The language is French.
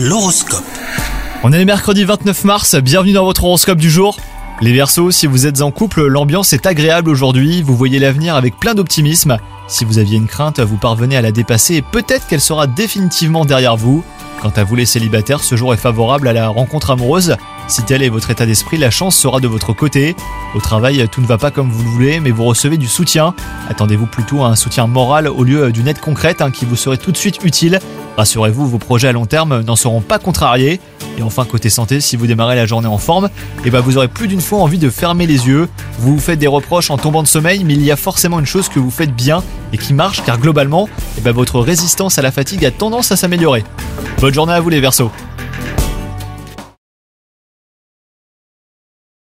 L'horoscope. On est mercredi 29 mars, bienvenue dans votre horoscope du jour. Les Verseaux, si vous êtes en couple, l'ambiance est agréable aujourd'hui, vous voyez l'avenir avec plein d'optimisme. Si vous aviez une crainte, vous parvenez à la dépasser et peut-être qu'elle sera définitivement derrière vous. Quant à vous les célibataires, ce jour est favorable à la rencontre amoureuse. Si tel est votre état d'esprit, la chance sera de votre côté. Au travail, tout ne va pas comme vous le voulez, mais vous recevez du soutien. Attendez-vous plutôt à un soutien moral au lieu d'une aide concrète hein, qui vous serait tout de suite utile. Rassurez-vous, vos projets à long terme n'en seront pas contrariés. Et enfin, côté santé, si vous démarrez la journée en forme, eh ben vous aurez plus d'une fois envie de fermer les yeux. Vous vous faites des reproches en tombant de sommeil, mais il y a forcément une chose que vous faites bien et qui marche, car globalement, eh ben votre résistance à la fatigue a tendance à s'améliorer. Bonne journée à vous les Verseaux